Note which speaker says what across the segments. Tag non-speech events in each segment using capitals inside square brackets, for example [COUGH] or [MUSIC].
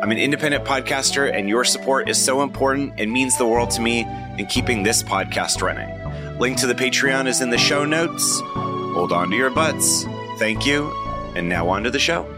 Speaker 1: I'm an independent podcaster, and your support is so important and means the world to me in keeping this podcast running. Link to the Patreon is in the show notes. Hold on to your butts. Thank you. And now on to the show.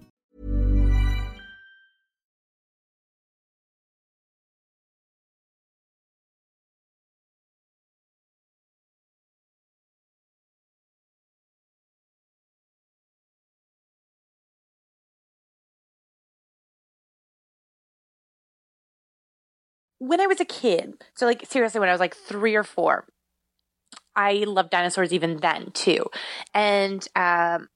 Speaker 2: When I was a kid, so like seriously, when I was like three or four, I loved dinosaurs even then too. And um,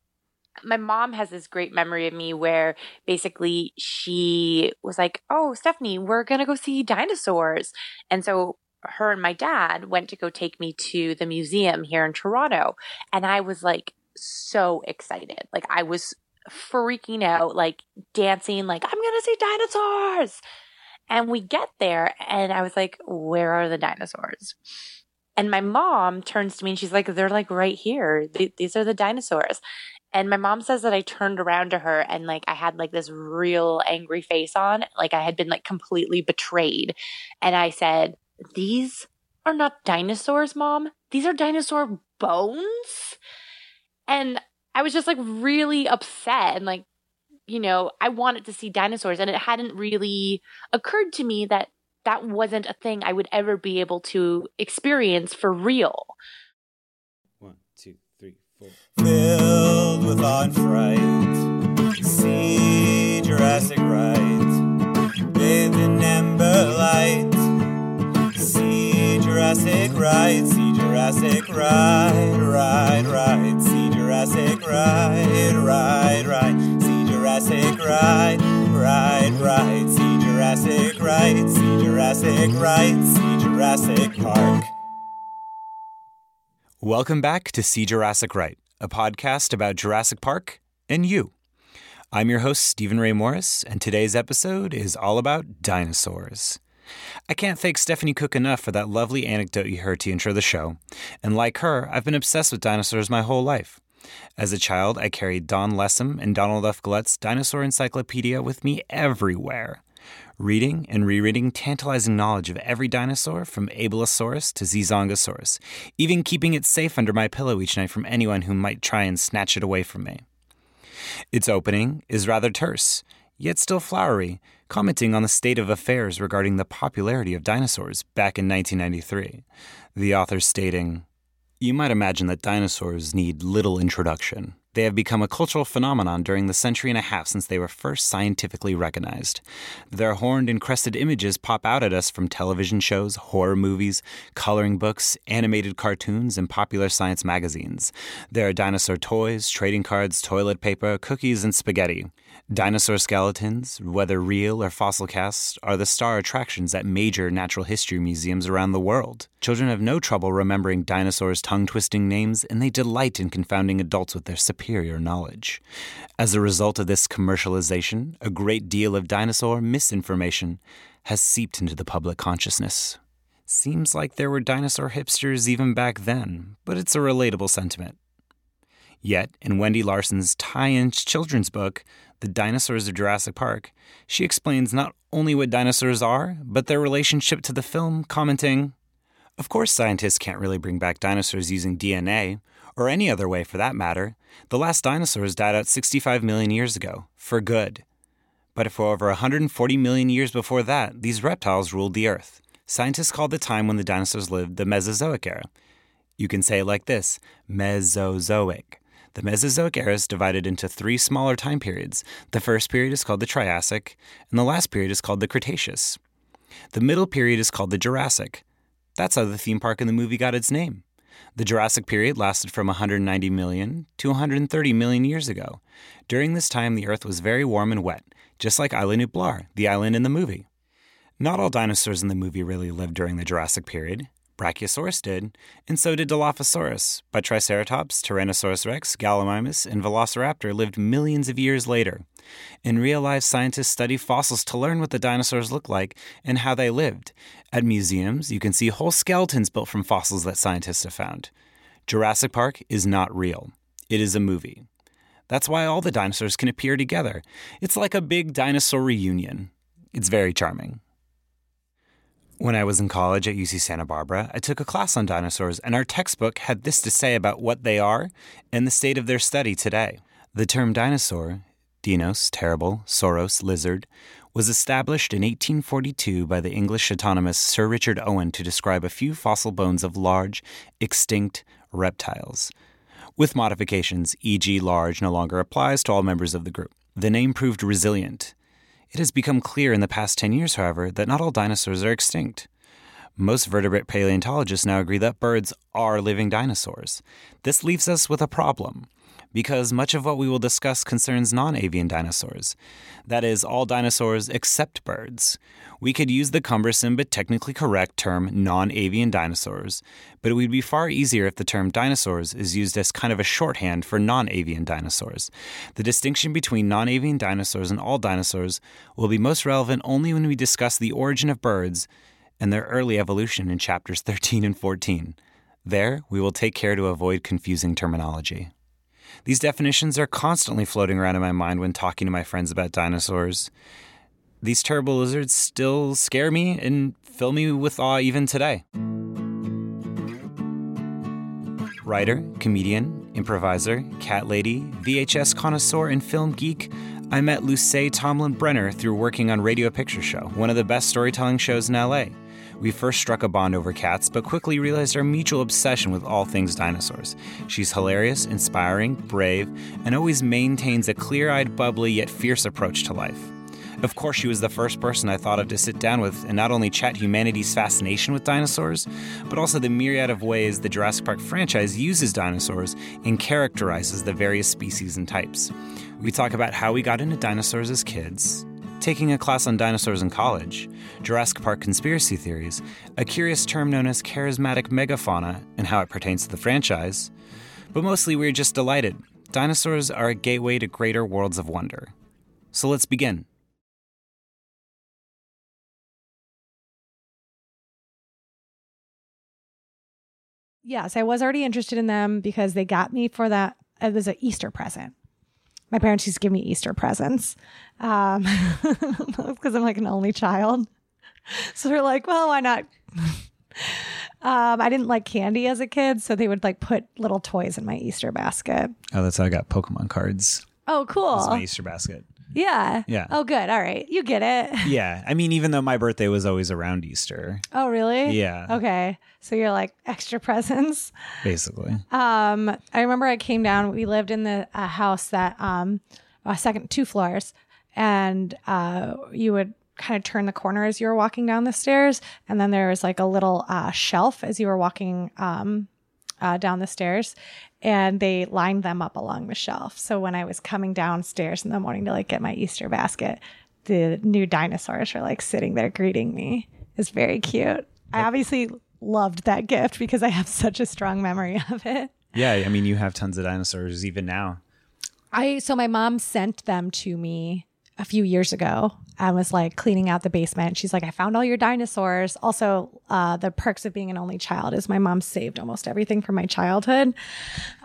Speaker 2: my mom has this great memory of me where basically she was like, Oh, Stephanie, we're going to go see dinosaurs. And so her and my dad went to go take me to the museum here in Toronto. And I was like so excited. Like I was freaking out, like dancing, like, I'm going to see dinosaurs. And we get there, and I was like, Where are the dinosaurs? And my mom turns to me and she's like, They're like right here. these are the dinosaurs. And my mom says that I turned around to her and like I had like this real angry face on, like I had been like completely betrayed. And I said, These are not dinosaurs, mom. These are dinosaur bones. And I was just like really upset and like you know, I wanted to see dinosaurs, and it hadn't really occurred to me that that wasn't a thing I would ever be able to experience for real.
Speaker 3: One, two, three, four. Filled with awe and fright, see Jurassic right, bathed in amber light. See Jurassic right, see Jurassic right, right, right. See Jurassic right, right, right. Jurassic right, right, right. See Jurassic right, see Jurassic right, see Jurassic Park.
Speaker 4: Welcome back to See Jurassic Right, a podcast about Jurassic Park and you. I'm your host, Stephen Ray Morris, and today's episode is all about dinosaurs. I can't thank Stephanie Cook enough for that lovely anecdote you heard to intro the show. And like her, I've been obsessed with dinosaurs my whole life. As a child, I carried Don Lessem and Donald F. Glut's Dinosaur Encyclopedia with me everywhere. Reading and rereading tantalizing knowledge of every dinosaur from Abelisaurus to Zizhongosaurus, even keeping it safe under my pillow each night from anyone who might try and snatch it away from me. Its opening is rather terse, yet still flowery, commenting on the state of affairs regarding the popularity of dinosaurs back in 1993. The author stating, You might imagine that dinosaurs need little introduction. They have become a cultural phenomenon during the century and a half since they were first scientifically recognized. Their horned and crested images pop out at us from television shows, horror movies, coloring books, animated cartoons, and popular science magazines. There are dinosaur toys, trading cards, toilet paper, cookies, and spaghetti. Dinosaur skeletons, whether real or fossil casts, are the star attractions at major natural history museums around the world. Children have no trouble remembering dinosaurs' tongue twisting names, and they delight in confounding adults with their superior knowledge. As a result of this commercialization, a great deal of dinosaur misinformation has seeped into the public consciousness. Seems like there were dinosaur hipsters even back then, but it's a relatable sentiment. Yet, in Wendy Larson's tie in children's book, the Dinosaurs of Jurassic Park, she explains not only what dinosaurs are, but their relationship to the film, commenting, Of course, scientists can't really bring back dinosaurs using DNA, or any other way for that matter. The last dinosaurs died out 65 million years ago, for good. But for over 140 million years before that, these reptiles ruled the Earth. Scientists call the time when the dinosaurs lived the Mesozoic era. You can say it like this Mesozoic. The Mesozoic era is divided into three smaller time periods. The first period is called the Triassic, and the last period is called the Cretaceous. The middle period is called the Jurassic. That's how the theme park in the movie got its name. The Jurassic period lasted from 190 million to 130 million years ago. During this time, the Earth was very warm and wet, just like Isla Nublar, the island in the movie. Not all dinosaurs in the movie really lived during the Jurassic period. Brachiosaurus did, and so did Dilophosaurus, but Triceratops, Tyrannosaurus rex, Gallimimus, and Velociraptor lived millions of years later. In real life, scientists study fossils to learn what the dinosaurs look like and how they lived. At museums, you can see whole skeletons built from fossils that scientists have found. Jurassic Park is not real, it is a movie. That's why all the dinosaurs can appear together. It's like a big dinosaur reunion. It's very charming. When I was in college at UC Santa Barbara, I took a class on dinosaurs, and our textbook had this to say about what they are and the state of their study today. The term dinosaur, dinos, terrible, sauros, lizard, was established in 1842 by the English anatomist Sir Richard Owen to describe a few fossil bones of large, extinct reptiles. With modifications, e.g., large no longer applies to all members of the group. The name proved resilient it has become clear in the past 10 years, however, that not all dinosaurs are extinct. Most vertebrate paleontologists now agree that birds are living dinosaurs. This leaves us with a problem because much of what we will discuss concerns non avian dinosaurs. That is, all dinosaurs except birds. We could use the cumbersome but technically correct term non avian dinosaurs, but it would be far easier if the term dinosaurs is used as kind of a shorthand for non avian dinosaurs. The distinction between non avian dinosaurs and all dinosaurs will be most relevant only when we discuss the origin of birds and their early evolution in chapters 13 and 14. There, we will take care to avoid confusing terminology. These definitions are constantly floating around in my mind when talking to my friends about dinosaurs. These terrible lizards still scare me and fill me with awe even today. Writer, comedian, improviser, cat lady, VHS connoisseur, and film geek, I met Luce Tomlin Brenner through working on Radio Picture Show, one of the best storytelling shows in LA. We first struck a bond over cats, but quickly realized our mutual obsession with all things dinosaurs. She's hilarious, inspiring, brave, and always maintains a clear eyed, bubbly, yet fierce approach to life. Of course, she was the first person I thought of to sit down with and not only chat humanity's fascination with dinosaurs, but also the myriad of ways the Jurassic Park franchise uses dinosaurs and characterizes the various species and types. We talk about how we got into dinosaurs as kids, taking a class on dinosaurs in college, Jurassic Park conspiracy theories, a curious term known as charismatic megafauna, and how it pertains to the franchise. But mostly, we're just delighted. Dinosaurs are a gateway to greater worlds of wonder. So let's begin.
Speaker 5: Yes, I was already interested in them because they got me for that. It was an Easter present my parents used to give me Easter presents um, [LAUGHS] because I'm like an only child. So they're like, well, why not? um, I didn't like candy as a kid, so they would like put little toys in my Easter basket.
Speaker 4: Oh, that's how I got Pokemon cards.
Speaker 5: Oh, cool.
Speaker 4: That's my Easter basket.
Speaker 5: Yeah.
Speaker 4: Yeah.
Speaker 5: Oh, good. All right. You get it. [LAUGHS]
Speaker 4: Yeah. I mean, even though my birthday was always around Easter,
Speaker 5: Oh, really?
Speaker 4: Yeah.
Speaker 5: Okay. So you're like extra [LAUGHS] presents.
Speaker 4: basically.
Speaker 5: Um, I remember I came down. We lived in the uh, house that um, a second two floors, and uh, you would kind of turn the corner as you were walking down the stairs, and then there was like a little uh, shelf as you were walking um, uh, down the stairs, and they lined them up along the shelf. So when I was coming downstairs in the morning to like get my Easter basket, the new dinosaurs were like sitting there greeting me. It's very cute. I obviously loved that gift because I have [LAUGHS] such a strong memory of it.
Speaker 4: Yeah. I mean, you have tons of dinosaurs even now.
Speaker 5: I so my mom sent them to me a few years ago. I was like cleaning out the basement. She's like, I found all your dinosaurs. Also, uh, the perks of being an only child is my mom saved almost everything from my childhood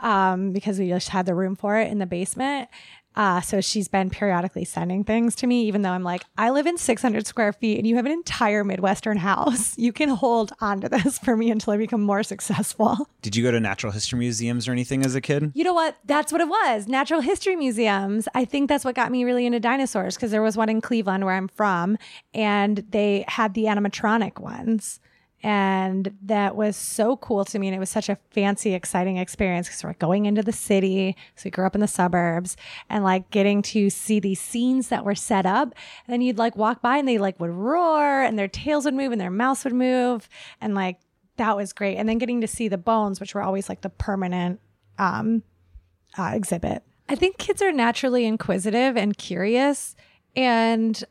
Speaker 5: um, because we just had the room for it in the basement. Uh, so she's been periodically sending things to me, even though I'm like, I live in 600 square feet and you have an entire Midwestern house. [LAUGHS] You can hold on to this for me until I become more successful. [LAUGHS]
Speaker 4: Did you go to natural history museums or anything as a kid?
Speaker 5: You know what? That's what it was. Natural history museums. I think that's what got me really into dinosaurs because there was one in Cleveland where I'm from, and they had the animatronic ones. And that was so cool to me. And it was such a fancy, exciting experience because we're going into the city. So we grew up in the suburbs and like getting to see these scenes that were set up. And then you'd like walk by and they like would roar and their tails would move and their mouths would move. And like that was great. And then getting to see the bones, which were always like the permanent um, uh, exhibit. I think kids are naturally inquisitive and curious, and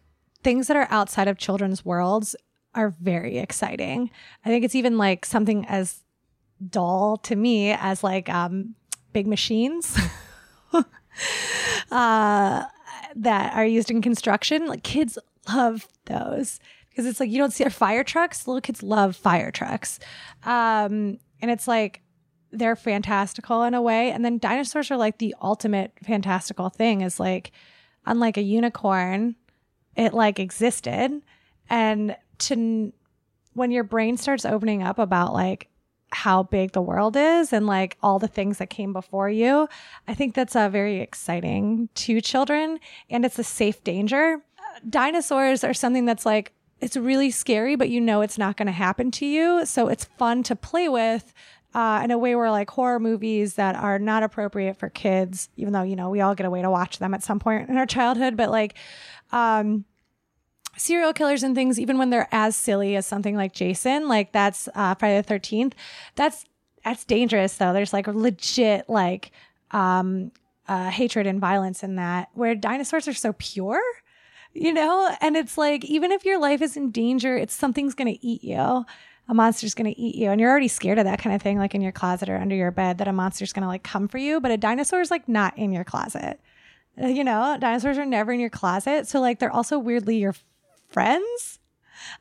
Speaker 5: things that are outside of children's worlds are very exciting. I think it's even like something as dull to me as like um, big machines. [LAUGHS] uh, that are used in construction. Like kids love those because it's like you don't see our fire trucks. Little kids love fire trucks. Um, and it's like they're fantastical in a way. And then dinosaurs are like the ultimate fantastical thing is like, unlike a unicorn, it like existed. And to when your brain starts opening up about like how big the world is and like all the things that came before you, I think that's uh, very exciting to children and it's a safe danger. Dinosaurs are something that's like, it's really scary, but you know it's not going to happen to you. So it's fun to play with uh, in a way where like horror movies that are not appropriate for kids, even though, you know, we all get a way to watch them at some point in our childhood, but like, um, serial killers and things, even when they're as silly as something like Jason, like that's uh, Friday the 13th, that's, that's dangerous though. There's like legit, like, um, uh, hatred and violence in that where dinosaurs are so pure you know? And it's like, even if your life is in danger, it's something's to eat you. A monster's to eat you. And you're already scared of that kind of thing, like in your closet or under your bed, that a monster's to like come for you. But a dinosaur is like not in your closet. Uh, You know, dinosaurs are never in your closet. So like they're also weirdly your friends.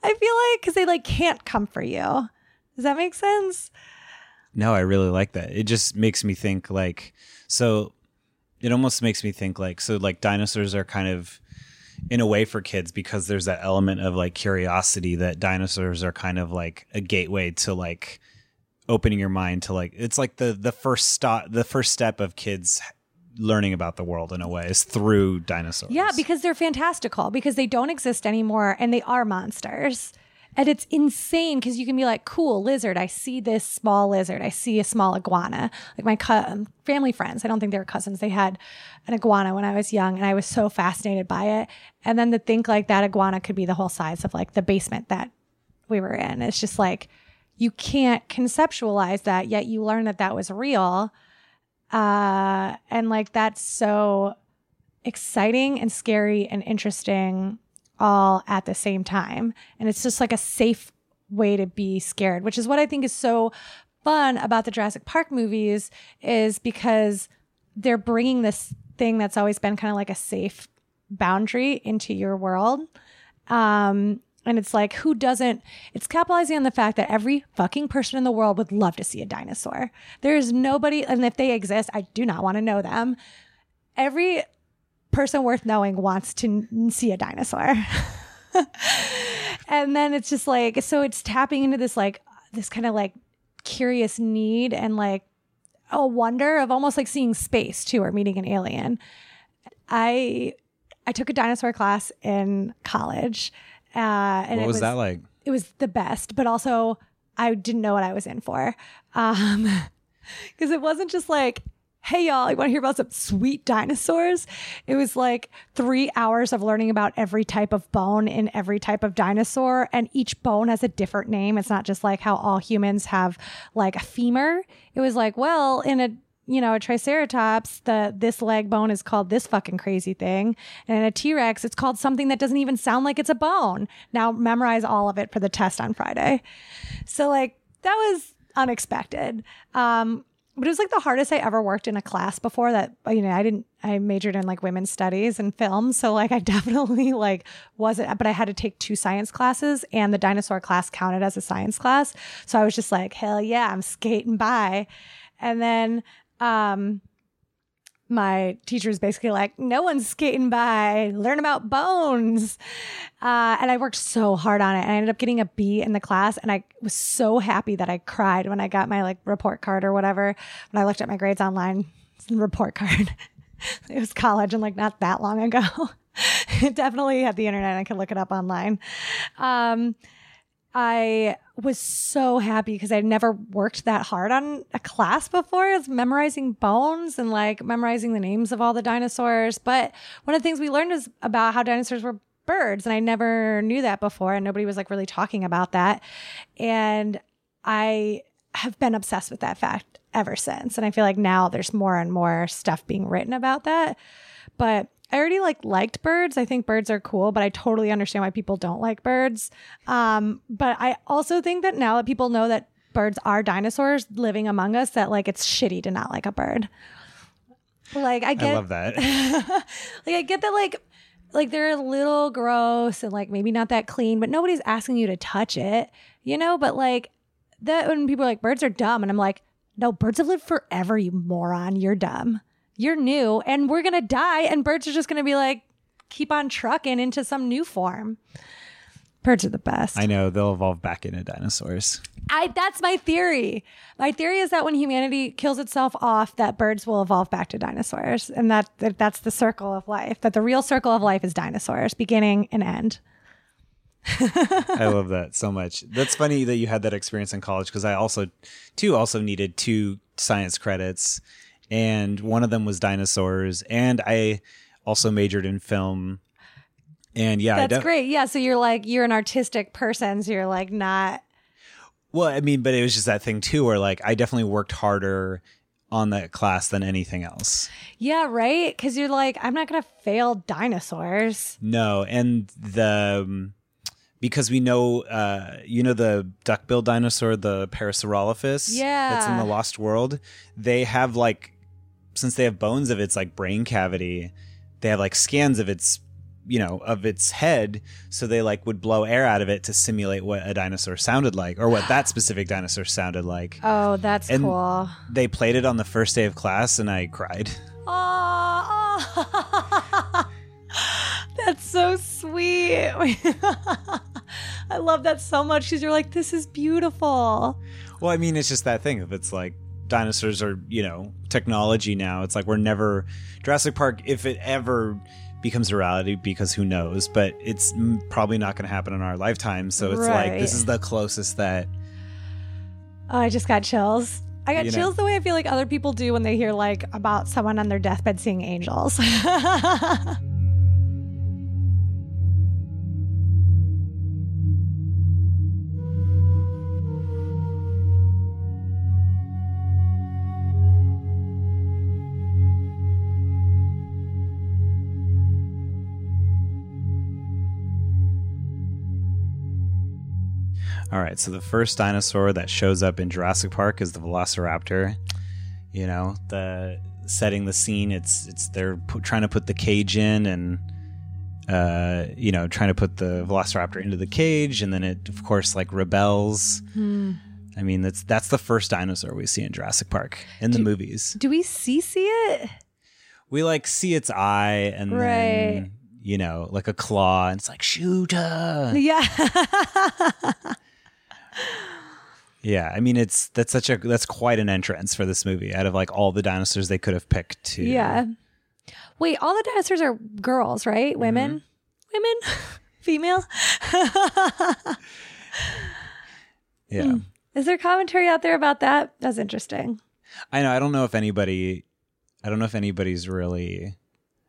Speaker 5: I feel like because they like can't come for you. Does that make sense?
Speaker 4: No, I really like that. It just makes me think like so it almost makes me think like so like dinosaurs are kind of in a way for kids because there's that element of like curiosity that dinosaurs are kind of like a gateway to like opening your mind to like it's like the the first stop the first step of kids learning about the world in a way is through dinosaurs.
Speaker 5: Yeah, because they're fantastical because they don't exist anymore and they are monsters. And it's insane because you can be like, cool, lizard. I see this small lizard. I see a small iguana. Like my co- um, family friends, I don't think they were cousins. They had an iguana when I was young and I was so fascinated by it. And then to think like that iguana could be the whole size of like the basement that we were in. It's just like, you can't conceptualize that, yet you learn that that was real. Uh, and like that's so exciting and scary and interesting all at the same time. And it's just like a safe way to be scared, which is what I think is so fun about the Jurassic Park movies is because they're bringing this thing that's always been kind of like a safe boundary into your world. Um, and it's like, who doesn't? It's capitalizing on the fact that every fucking person in the world would love to see a dinosaur. There is nobody, and if they exist, I do not want to know them. Every person worth knowing wants to n- see a dinosaur. [LAUGHS] and then it's just like, so it's tapping into this like, this kind of like curious need and like a wonder of almost like seeing space too or meeting an alien. I I took a dinosaur class in college. Uh, and
Speaker 4: what
Speaker 5: it
Speaker 4: was, that like?
Speaker 5: It was the best, but also I didn't know what I was in for. Um, [LAUGHS] because it wasn't just like, hey y'all, you want to hear about some sweet dinosaurs? It was like three hours of learning about every type of bone in every type of dinosaur, and each bone has a different name. It's not just like how all humans have like a femur. It was like, well, in a you know, a triceratops, the this leg bone is called this fucking crazy thing. And a T-Rex, it's called something that doesn't even sound like it's a bone. Now memorize all of it for the test on Friday. So like that was unexpected. Um, but it was like the hardest I ever worked in a class before that, you know, I didn't, I majored in like women's studies and film. So like I [LAUGHS] definitely like wasn't, but I had to take two science classes and the dinosaur class counted as a science class. So I was just like, hell yeah, I'm skating by. And then, um, my teacher was basically like, no one's skating by, learn about bones. Uh, and I worked so hard on it. And I ended up getting a B in the class. And I was so happy that I cried when I got my like report card or whatever. When I looked at my grades online, [LAUGHS] report card. [LAUGHS] it was college and like not that long ago. it [LAUGHS] definitely had the internet. I could look it up online. Um, I was so happy because I'd never worked that hard on a class before. It's memorizing bones and like memorizing the names of all the dinosaurs. But one of the things we learned is about how dinosaurs were birds. And I never knew that before. And nobody was like really talking about that. And I have been obsessed with that fact ever since. And I feel like now there's more and more stuff being written about that. But I already like liked birds. I think birds are cool, but I totally understand why people don't like birds. Um, but I also think that now that people know that birds are dinosaurs living among us, that like it's shitty to not like a bird. Like I get,
Speaker 4: I love that. [LAUGHS]
Speaker 5: like I get that, like like they're a little gross and like maybe not that clean, but nobody's asking you to touch it, you know. But like that when people are like birds are dumb, and I'm like, no, birds have lived forever, you moron. You're dumb you're new and we're going to die and birds are just going to be like keep on trucking into some new form birds are the best
Speaker 4: I know they'll evolve back into dinosaurs.
Speaker 5: I that's my theory. My theory is that when humanity kills itself off, that birds will evolve back to dinosaurs, and that, that that's the circle of life. That the real circle of life is dinosaurs, beginning and end. [LAUGHS]
Speaker 4: I love that so much. That's funny that you had that experience in college because I also, too, also needed two science credits, and one of them was dinosaurs, and I also majored in film. And yeah,
Speaker 5: That's great. Yeah, so you're like you're an artistic person, so you're like not
Speaker 4: Well, I mean, but it was just that thing too, where like I definitely worked harder on that class than anything else.
Speaker 5: Yeah, right? Cuz you're like I'm not going to fail dinosaurs.
Speaker 4: No, and the um, because we know, uh, you know, the duckbill dinosaur, the Parasaurolophus, Yeah, that's in the Lost World. They have like, since they have bones of its like brain cavity, they have like scans of its, you know, of its head. So they like would blow air out of it to simulate what a dinosaur sounded like, or what that [SIGHS] specific dinosaur sounded like.
Speaker 5: Oh, that's
Speaker 4: And-
Speaker 5: cool.
Speaker 4: They played it on the first day of class, and I cried.
Speaker 5: Oh, [LAUGHS] that's so sweet. [LAUGHS] I love that so much because you're like, this is beautiful.
Speaker 4: Well, I mean, it's just that thing. If it's like dinosaurs are, you know, technology now, it's like we're never Jurassic Park. If it ever becomes a reality, because who knows? But it's probably not going to happen in our lifetime. So it's like this is the closest that.
Speaker 5: Oh, I just got chills. I got
Speaker 4: You know.
Speaker 5: chills the way I feel like other people do when they hear like about someone on their deathbed seeing angels. [LAUGHS]
Speaker 4: All right, so the first dinosaur that shows up in Jurassic Park is the Velociraptor. You know, the setting the scene. It's it's they're trying to put the cage in and. Uh, you know, trying to put the Velociraptor into the cage, and then it, of course, like rebels. I mean, that's that's the first dinosaur we see in Jurassic Park in the movies.
Speaker 5: do we see see it?
Speaker 4: We like see its eye, and
Speaker 5: Right.
Speaker 4: then you know, like a claw, and it's like shooter.
Speaker 5: Yeah. [LAUGHS]
Speaker 4: Yeah, I mean, it's that's such a that's quite an entrance for this movie. Out of like all the dinosaurs they could have picked to
Speaker 5: yeah. Wait, all the dinosaurs are girls, right? Mm-hmm. Women? Women? [LAUGHS] Female? [LAUGHS]
Speaker 4: Yeah. Hmm.
Speaker 5: Is there commentary out there about that? That's interesting.
Speaker 4: I know. I don't know if anybody, I don't know if anybody's really,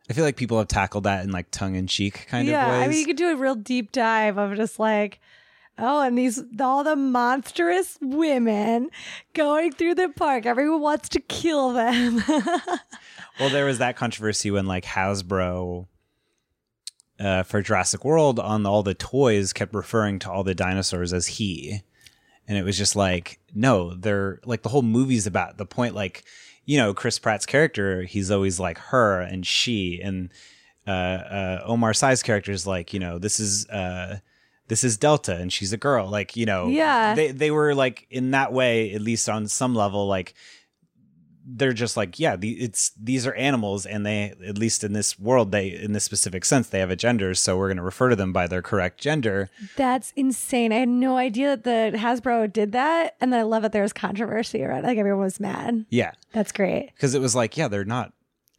Speaker 4: I feel like people have tackled that in like tongue in cheek kind
Speaker 5: yeah,
Speaker 4: of ways.
Speaker 5: I mean, you could do a real deep dive of just like, oh, and these all the monstrous women going through the park. Everyone wants to kill them. [LAUGHS]
Speaker 4: well, there was that controversy when like Hasbro uh, for Jurassic World on all the toys kept referring to all the dinosaurs as he. And it was just like, no, they're like the whole movie's about the point, like, you know, Chris Pratt's character, he's always like her and she. And uh, uh, Omar Sy's character is like, you know, this is. Uh, this is Delta and she's a girl. Like, you know,
Speaker 5: Yeah.
Speaker 4: they, they were like in that way, at least on some level, like they're just like yeah the, it's these are animals and they at least in this world they in this specific sense they have a gender so we're going to refer to them by their correct gender
Speaker 5: That's insane. I had no idea that the Hasbro did that. And I love that there was controversy around it. Like everyone was mad.
Speaker 4: yeah
Speaker 5: That's great.
Speaker 4: because it was like yeah they're not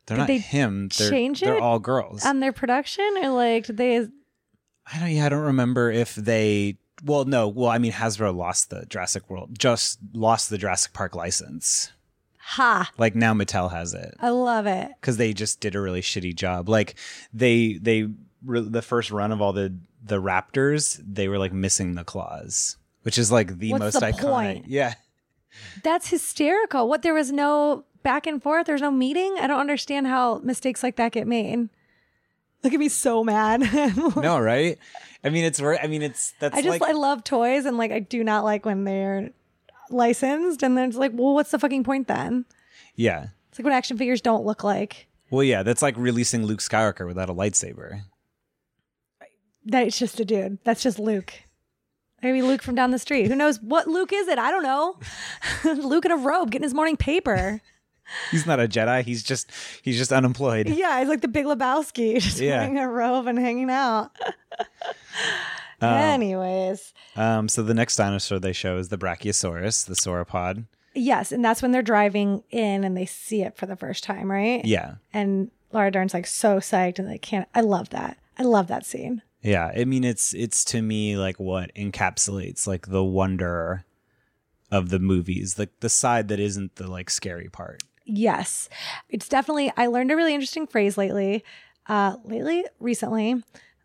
Speaker 4: they're
Speaker 5: Did
Speaker 4: not
Speaker 5: they
Speaker 4: him they're,
Speaker 5: change
Speaker 4: they're
Speaker 5: it
Speaker 4: all girls
Speaker 5: On their production or like they
Speaker 4: i don't yeah i don't remember if they well no well i mean hasbro lost the jurassic world just lost the jurassic park license
Speaker 5: ha.
Speaker 4: like now mattel has it
Speaker 5: I love it.
Speaker 4: because they just did a really shitty job. Like they they re- the first run of all the the Raptors, they were like missing the claws, which is like the
Speaker 5: What's
Speaker 4: most
Speaker 5: the
Speaker 4: iconic.
Speaker 5: point?
Speaker 4: Yeah,
Speaker 5: That's hysterical. What there was no back and forth, there's no meeting. I don't understand how mistakes like that get made. [LAUGHS] Look at me so mad. [LAUGHS]
Speaker 4: no, right? I mean, it's I mean, it's that's
Speaker 5: I just
Speaker 4: like
Speaker 5: I love toys and like I do not like when they're licensed and then it's like, well, what's the fucking point then?
Speaker 4: yeah.
Speaker 5: It's like when action figures don't look like
Speaker 4: Well, yeah, that's like releasing Luke Skywalker without a lightsaber.
Speaker 5: That's just a dude. That's just Luke. Maybe Luke from down the street. Who knows what Luke is it? I don't know. [LAUGHS] Luke in a robe getting his morning paper.
Speaker 4: He's not a Jedi. He's just he's just unemployed.
Speaker 5: Yeah, he's like the Big Lebowski, [LAUGHS] just
Speaker 4: Yeah.
Speaker 5: wearing a robe and hanging out. [LAUGHS] Anyways,
Speaker 4: Um, so the next dinosaur they show is the Brachiosaurus, the sauropod.
Speaker 5: yes, and that's when they're driving in and they see it for the first time, right?
Speaker 4: Yeah,
Speaker 5: And Laura Dern's like so psyched and they can't. I love that. I love that scene.
Speaker 4: Yeah, I mean it's it's to me like what encapsulates like the wonder of the movies, like the side that isn't the like scary part.
Speaker 5: Yes, it's definitely. I learned a really interesting phrase lately. Uh, lately, recently,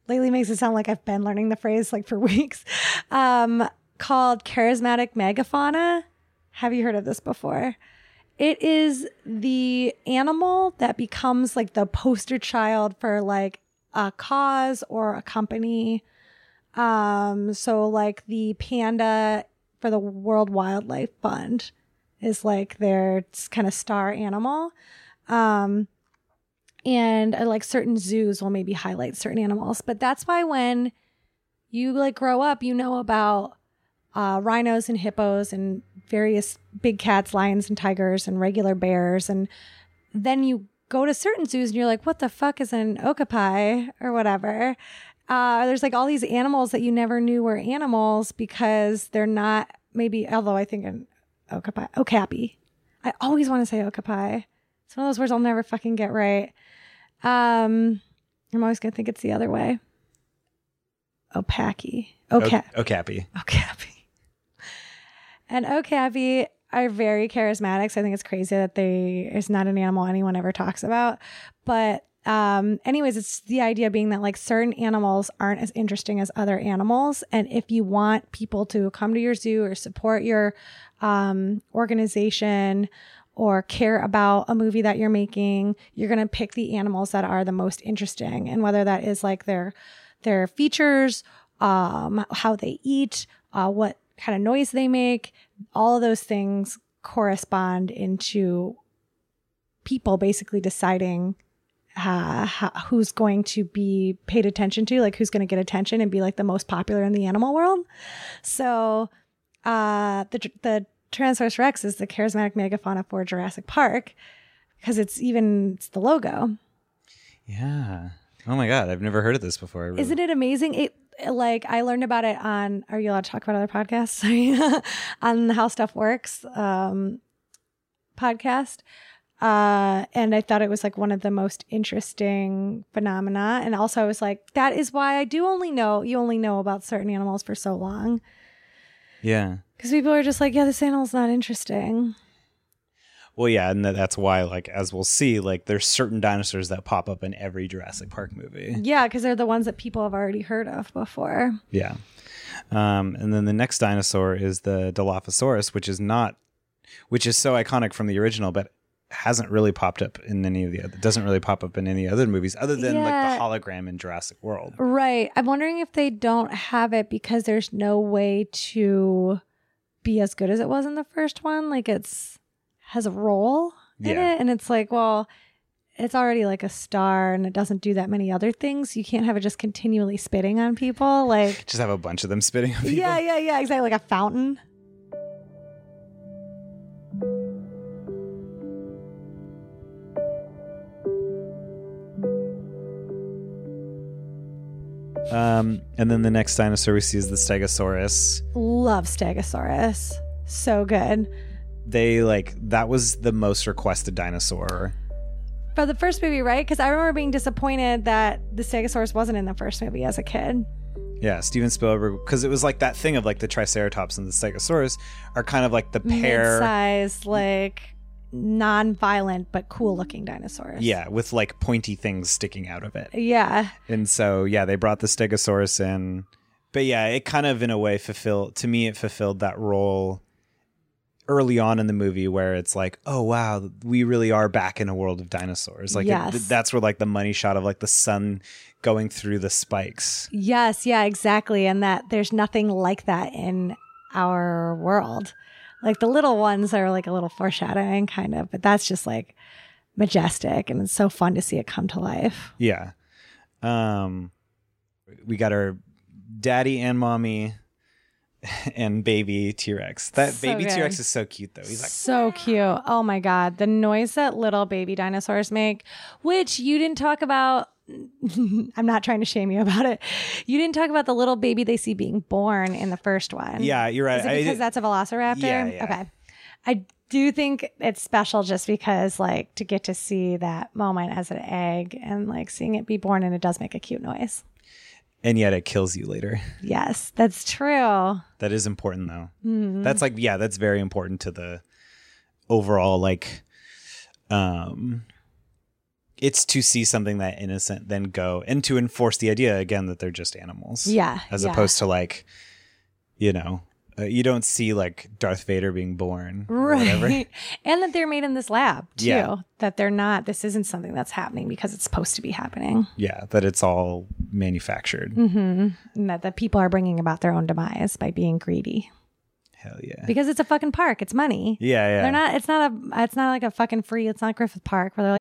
Speaker 5: lately makes it sound like I've been learning the phrase like for [LAUGHS] weeks. Um, called charismatic megafauna. Have you heard of this before? It is the animal that becomes like the poster child for like a cause or a company. Um, so like the panda for the World Wildlife Fund is like their kind of star animal. Um, and uh, like certain zoos will maybe highlight certain animals, but that's why when you like grow up, you know about uh, rhinos and hippos and various big cats, lions and tigers and regular bears, and then you go to certain zoos and you're like, what the fuck is an okapi or whatever. Uh, there's like all these animals that you never knew were animals because they're not maybe although I think an okapi okapi. I always want to say okapi. It's one of those words I'll never fucking get right. Um I'm always gonna think it's the other way. Opaque. Okay.
Speaker 4: O- Okapi.
Speaker 5: Okapi. And Okapi are very charismatic. So I think it's crazy that they is not an animal anyone ever talks about. But um, anyways, it's the idea being that like certain animals aren't as interesting as other animals. And if you want people to come to your zoo or support your um, organization or care about a movie that you're making, you're going to pick the animals that are the most interesting. And whether that is like their their features, um, how they eat, uh, what kind of noise they make, all of those things correspond into people basically deciding uh, how, who's going to be paid attention to, like who's going to get attention and be like the most popular in the animal world. So, uh, the the Tyrannosaurus Rex is the charismatic megafauna for Jurassic Park because it's even it's the logo.
Speaker 4: Yeah. Oh my god, I've never heard of this before. Really-
Speaker 5: Isn't it amazing? It like I learned about it on. Are you allowed to talk about other podcasts? [LAUGHS] On How Stuff Works um, podcast. Uh, and I thought it was like one of the most interesting phenomena. And also, I was like, that is why I do only know you only know about certain animals for so long
Speaker 4: Yeah.
Speaker 5: because people are just like, yeah, this animal's not interesting.
Speaker 4: Well, yeah, and that's why, like, as we'll see, like, there's certain dinosaurs that pop up in every Jurassic Park movie.
Speaker 5: Yeah, because they're the ones that people have already heard of before.
Speaker 4: Yeah. Um, and then the next dinosaur is the Dilophosaurus, which is not, which is so iconic from the original, but hasn't really popped up in any of the other, doesn't really pop up in any other movies other than
Speaker 5: Yeah.
Speaker 4: like the hologram in Jurassic World.
Speaker 5: Right. I'm wondering if they don't have it because there's no way to be as good as it was in the first one. Like it's has a role in
Speaker 4: Yeah.
Speaker 5: it. And it's like, well, it's already like a star and it doesn't do that many other things. You can't have it just continually spitting on people. Like [LAUGHS]
Speaker 4: Just have a bunch of them spitting on people.
Speaker 5: Yeah, yeah, yeah, exactly. Like a fountain.
Speaker 4: Um, and then the next dinosaur we see is the Stegosaurus.
Speaker 5: Love Stegosaurus. So good.
Speaker 4: They like that was the most requested dinosaur.
Speaker 5: For the first movie, right? Because I remember being disappointed that the Stegosaurus wasn't in the first movie as a kid.
Speaker 4: Yeah, Steven Spielberg, because it was like that thing of like the Triceratops and the Stegosaurus are kind of like the pair.
Speaker 5: Mid-sized, like non-violent but cool-looking dinosaurs.
Speaker 4: Yeah, with like pointy things sticking out of it.
Speaker 5: Yeah.
Speaker 4: And so, yeah, they brought the Stegosaurus in. But yeah, it kind of, in a way, fulfilled, to me, it fulfilled that role early on in the movie where it's like, oh, wow, we really are back in a world of dinosaurs. Like, it-
Speaker 5: Yes.
Speaker 4: that's where like the money shot of like the sun going through the spikes.
Speaker 5: Yes, yeah, exactly. And that there's nothing like that in our world. Like the little ones are like a little foreshadowing, kind of, but that's just like majestic and it's so fun to see it come to life.
Speaker 4: Yeah. Um, we got our daddy and mommy [LAUGHS] and baby T Rex. That
Speaker 5: So
Speaker 4: baby
Speaker 5: good.
Speaker 4: T Rex is so cute, though. He's like,
Speaker 5: so cute. Oh my God. The noise that little baby dinosaurs make, which you didn't talk about. [LAUGHS] I'm not trying to shame you about it. You didn't talk about the little baby they see being born in the first one.
Speaker 4: yeah, you're right.
Speaker 5: Is it
Speaker 4: I-
Speaker 5: because that's a velociraptor?
Speaker 4: Yeah, yeah.
Speaker 5: Okay. I do think it's special just because, like, to get to see that moment as an egg and, like, seeing it be born, and it does make a cute noise.
Speaker 4: and yet it kills you later.
Speaker 5: Yes, that's true.
Speaker 4: That is important, though.
Speaker 5: Mhm.
Speaker 4: That's like, yeah, that's very important to the overall, like, um, it's to see something that innocent then go and to enforce the idea again that they're just animals.
Speaker 5: Yeah,
Speaker 4: As
Speaker 5: yeah.
Speaker 4: opposed to like, you know, uh, you don't see like Darth Vader being born or whatever.
Speaker 5: Right. [LAUGHS] And that they're made in this lab, too.
Speaker 4: Yeah.
Speaker 5: That they're not, this isn't something that's happening because it's supposed to be happening.
Speaker 4: Yeah, that it's all manufactured.
Speaker 5: hmm And that the people are bringing about their own demise by being greedy.
Speaker 4: Hell yeah.
Speaker 5: Because it's a fucking park. It's money.
Speaker 4: Yeah, yeah.
Speaker 5: They're not, it's not a, it's not like a fucking free, it's not Griffith Park where they're like,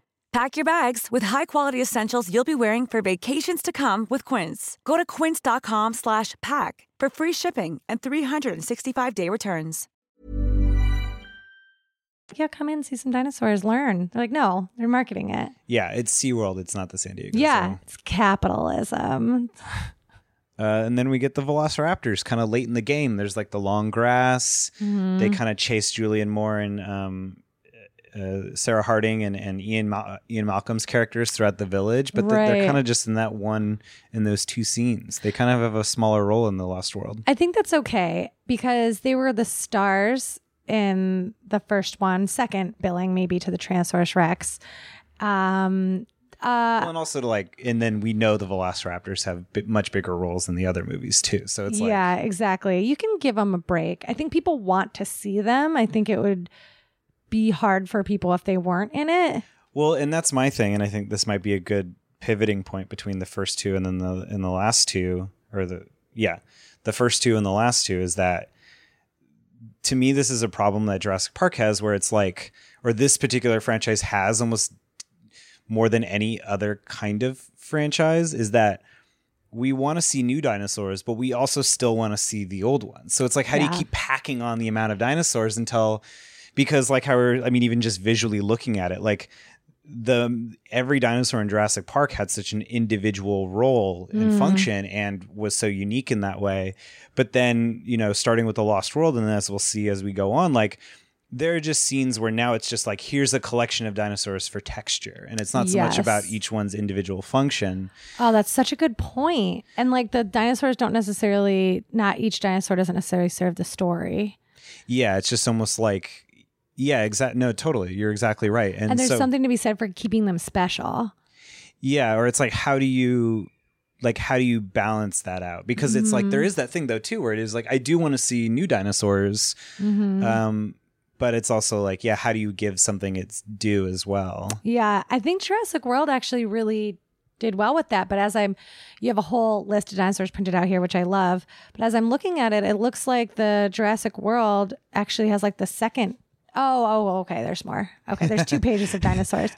Speaker 6: Pack your bags with high-quality essentials you'll be wearing for vacations to come with Quince. Go to quince.com slash pack for free shipping and 365-day returns.
Speaker 5: yeah, come in, see some dinosaurs, learn. They're like, no, they're marketing it.
Speaker 4: yeah, it's SeaWorld. It's not the San Diego.
Speaker 5: yeah,
Speaker 4: Zoo.
Speaker 5: it's capitalism. [LAUGHS]
Speaker 4: Uh, and then we get the Velociraptors kind of late in the game. There's like the long grass.
Speaker 5: Mhm.
Speaker 4: They kind of chase Julianne Moore and um, uh, Sarah Harding and, and Ian Mal- Ian Malcolm's characters throughout the village, but they're, they're kind of just in that one in those two scenes. They kind of have a smaller role in the Lost World.
Speaker 5: I think that's okay because they were the stars in the first one, second billing maybe to the Tyrannosaurus Rex. Um, Uh,
Speaker 4: Well, and also to like, and then we know the Velociraptors have bi- much bigger roles in the other movies too. So it's like,
Speaker 5: yeah, exactly. You can give them a break. I think people want to see them. I think it would be hard for people if they weren't in it.
Speaker 4: well, and that's my thing, and I think this might be a good pivoting point between the first two and then the in the last two, or the yeah, the first two and the last two is that to me this is a problem that Jurassic Park has, where it's like, or this particular franchise has almost more than any other kind of franchise, is that we want to see new dinosaurs, but we also still want to see the old ones. So it's like, how do you keep packing on the amount of dinosaurs until, because like how we're, I mean, even just visually looking at it, like the every dinosaur in Jurassic Park had such an individual role and
Speaker 5: Mm.
Speaker 4: function and was so unique in that way. But then, you know, starting with the Lost World, and then as we'll see as we go on, like there are just scenes where now it's just like here's a collection of dinosaurs for texture, and it's not so much about each one's individual function.
Speaker 5: Oh, that's such a good point. And like the dinosaurs don't necessarily, not each dinosaur doesn't necessarily serve the story.
Speaker 4: Yeah, it's just almost like, yeah, exactly. No, totally, you're exactly right. And,
Speaker 5: And, there's
Speaker 4: so,
Speaker 5: something to be said for keeping them special.
Speaker 4: Yeah, or it's like how do you like how do you balance that out? Because it's like
Speaker 5: Mm-hmm.
Speaker 4: there is that thing though too where it is like I do want to see new dinosaurs.
Speaker 5: Mhm.
Speaker 4: Um but it's also like yeah, how do you give something its due as well?
Speaker 5: Yeah, I think Jurassic World actually really did well with that. But as I'm, you have a whole list of dinosaurs printed out here, which I love. But as I'm looking at it, it looks like the Jurassic World actually has like the second. Oh, oh, okay. There's more. Okay, there's two pages of [LAUGHS] dinosaurs.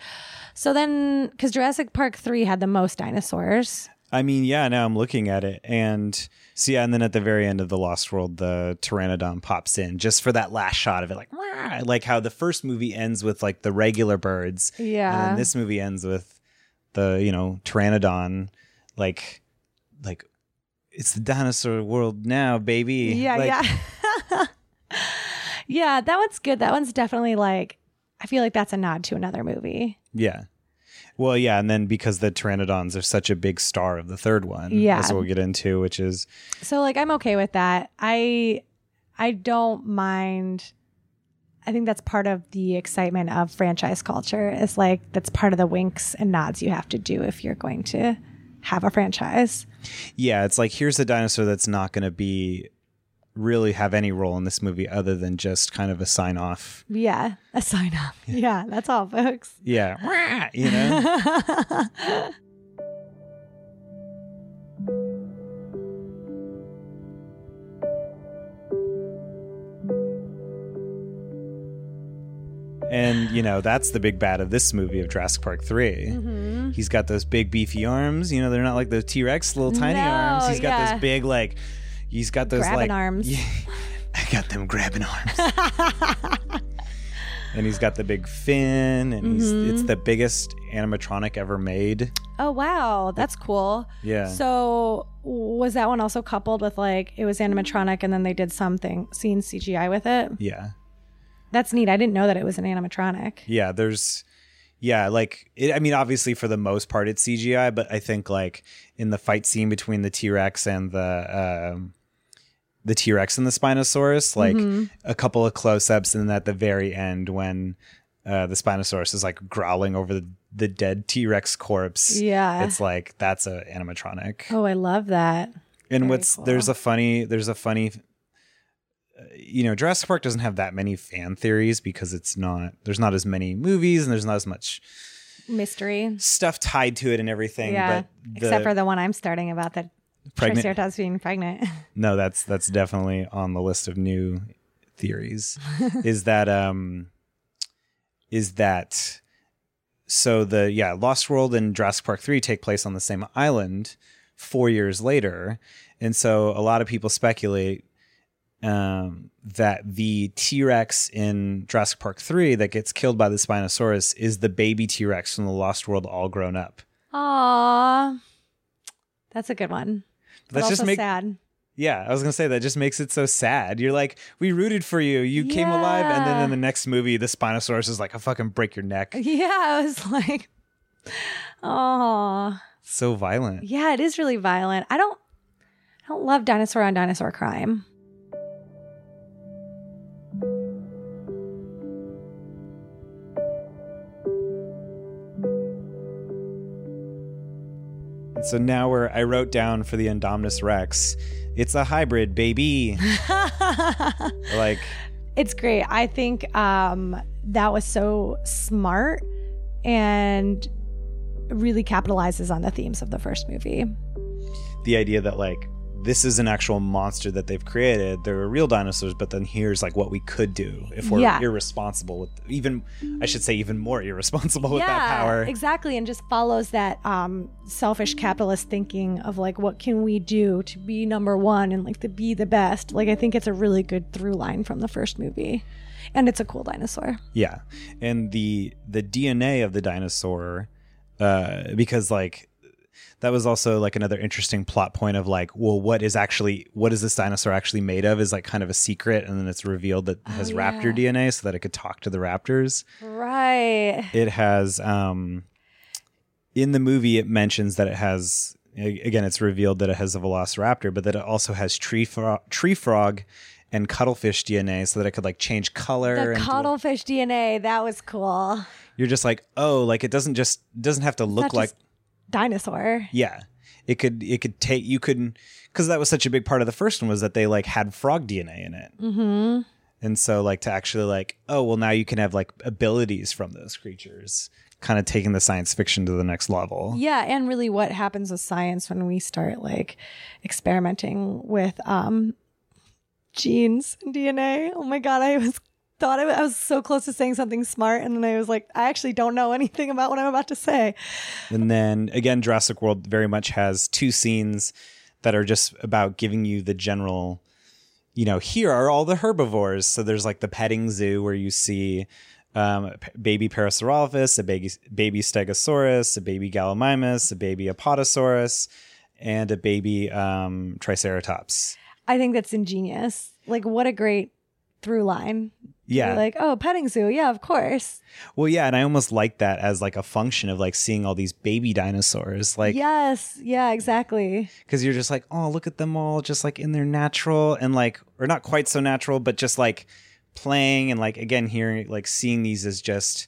Speaker 5: So then, because Jurassic Park three had the most dinosaurs.
Speaker 4: I mean, yeah, now I'm looking at it and so yeah, and then at the very end of the Lost World, the Pteranodon pops in just for that last shot of it, like "Wah!" like how the first movie ends with like the regular birds, and
Speaker 5: Yeah.
Speaker 4: then this movie ends with the you know Pteranodon, like like it's the dinosaur world now, baby.
Speaker 5: Yeah,
Speaker 4: Like,
Speaker 5: yeah. [LAUGHS] yeah, that one's good. That one's definitely like, I feel like that's a nod to another movie.
Speaker 4: yeah. Well, yeah, and then because the Pteranodons are such a big star of the third one,
Speaker 5: Yeah.
Speaker 4: that's what we'll get into, which is
Speaker 5: So like I'm okay with that. I I don't mind I think that's part of the excitement of franchise culture. Is like that's part of the winks and nods you have to do if you're going to have a franchise.
Speaker 4: yeah, it's like here's a dinosaur that's not going to be really have any role in this movie other than just kind of a sign off.
Speaker 5: Yeah, a sign off. Yeah, that's all, folks.
Speaker 4: Yeah, you know. [LAUGHS] And you know that's the big bad of this movie of Jurassic Park 3
Speaker 5: Mm-hmm.
Speaker 4: He's got those big beefy arms. You know they're not like those T Rex little tiny
Speaker 5: No,
Speaker 4: arms. He's got
Speaker 5: yeah.
Speaker 4: those big like. He's got those
Speaker 5: Grabbing
Speaker 4: like
Speaker 5: arms.
Speaker 4: Yeah, [LAUGHS] I got them grabbing arms. [LAUGHS] and he's got the big fin, and
Speaker 5: Mm-hmm.
Speaker 4: it's the biggest animatronic ever made.
Speaker 5: Oh wow, that's cool.
Speaker 4: Yeah.
Speaker 5: So was that one also coupled with like it was animatronic and then they did something scene CGI with it?
Speaker 4: Yeah.
Speaker 5: That's neat. I didn't know that it was an animatronic.
Speaker 4: Yeah, there's yeah, like it, I mean obviously for the most part it's CGI, but I think like in the fight scene between the T-Rex and the um the T-Rex and the Spinosaurus, like
Speaker 5: Mm-hmm.
Speaker 4: a couple of close-ups and then at the very end when uh, the Spinosaurus is like growling over the, the dead T-Rex corpse.
Speaker 5: Yeah.
Speaker 4: It's like that's a animatronic.
Speaker 5: Oh, I love that.
Speaker 4: and
Speaker 5: very
Speaker 4: what's
Speaker 5: cool.
Speaker 4: there's a funny there's a funny uh, you know Jurassic Park doesn't have that many fan theories because it's not there's not as many movies and there's not as much
Speaker 5: Mystery.
Speaker 4: stuff tied to it and everything
Speaker 5: Yeah.
Speaker 4: but the,
Speaker 5: Except for the one I'm starting about the
Speaker 4: pregnant
Speaker 5: Triceratops being pregnant. [LAUGHS]
Speaker 4: no that's that's definitely on the list of new theories [LAUGHS] is that um is that so the yeah Lost World and Jurassic Park 3 take place on the same island 4 years later and so a lot of people speculate um, that the T-Rex in Jurassic Park 3 that gets killed by the Spinosaurus is the baby T-Rex from the Lost World all grown up.
Speaker 5: Aww. That's a good one.
Speaker 4: That's just make
Speaker 5: sad.
Speaker 4: Yeah, I was gonna say that just makes it so sad. You're like, we rooted for you. You came alive, and then in the next movie, the Spinosaurus is like, I fucking break your neck. [LAUGHS]
Speaker 5: Yeah, I was like, oh,
Speaker 4: So violent.
Speaker 5: yeah, it is really violent. I don't, I don't love dinosaur on dinosaur crime.
Speaker 4: So now we're I wrote down for the Indominus Rex, it's a hybrid, baby. [LAUGHS] like
Speaker 5: It's great. I think um, that was so smart and really capitalizes on the themes of the first movie.
Speaker 4: the idea that like this is an actual monster that they've created. They're real dinosaurs, but then here's like what we could do if we're
Speaker 5: Yeah.
Speaker 4: irresponsible with even I should say even more irresponsible with
Speaker 5: yeah,
Speaker 4: that power.
Speaker 5: exactly, and just follows that um, selfish capitalist thinking of like, what can we do to be number one and like to be the best? Like, I think it's a really good through line from the first movie, and it's a cool dinosaur.
Speaker 4: Yeah, and the the DNA of the dinosaur, uh, because like that was also like another interesting plot point of like, well, what is actually what is this dinosaur actually made of? Is like kind of a secret, and then it's revealed that it has
Speaker 5: Oh,
Speaker 4: raptor
Speaker 5: yeah.
Speaker 4: DNA, so that it could talk to the raptors.
Speaker 5: Right.
Speaker 4: It has um, in the movie it mentions that it has again it's revealed that it has a velociraptor, but that it also has tree frog, tree frog. And cuttlefish DNA, so that it could like change color.
Speaker 5: The
Speaker 4: and do-
Speaker 5: cuttlefish DNA that was cool.
Speaker 4: you're just like, oh, like it doesn't just doesn't have to look like
Speaker 5: Dinosaur.
Speaker 4: yeah. It could it could take you couldn't because that was such a big part of the first one was that they like had frog DNA in it,
Speaker 5: Mm-hmm.
Speaker 4: and so like to actually like oh well now you can have like abilities from those creatures, kind of taking the science fiction to the next level.
Speaker 5: Yeah, and really what happens with science when we start like experimenting with um genes and DNA. Oh my god, I was thought I, I was so close to saying something smart and then I was like I actually don't know [LAUGHS] anything about what I'm about to say.
Speaker 4: And then again, Jurassic World very much has two scenes that are just about giving you the general, you know, here are all the herbivores. So there's like the petting zoo where you see um, baby Parasaurolophus, a baby, baby Stegosaurus, a baby Gallimimus, a baby Apatosaurus, and a baby um, Triceratops.
Speaker 5: I think that's ingenious. Like what a great through line.
Speaker 4: Yeah.
Speaker 5: You're like, oh, petting zoo. Yeah, of course.
Speaker 4: Well, yeah, and I almost like that as like a function of like seeing all these baby dinosaurs. Like,
Speaker 5: yes. Yeah, exactly.
Speaker 4: because you're just like, oh, look at them all just like in their natural and like, or not quite so natural, but just like playing and like again hearing like seeing these as just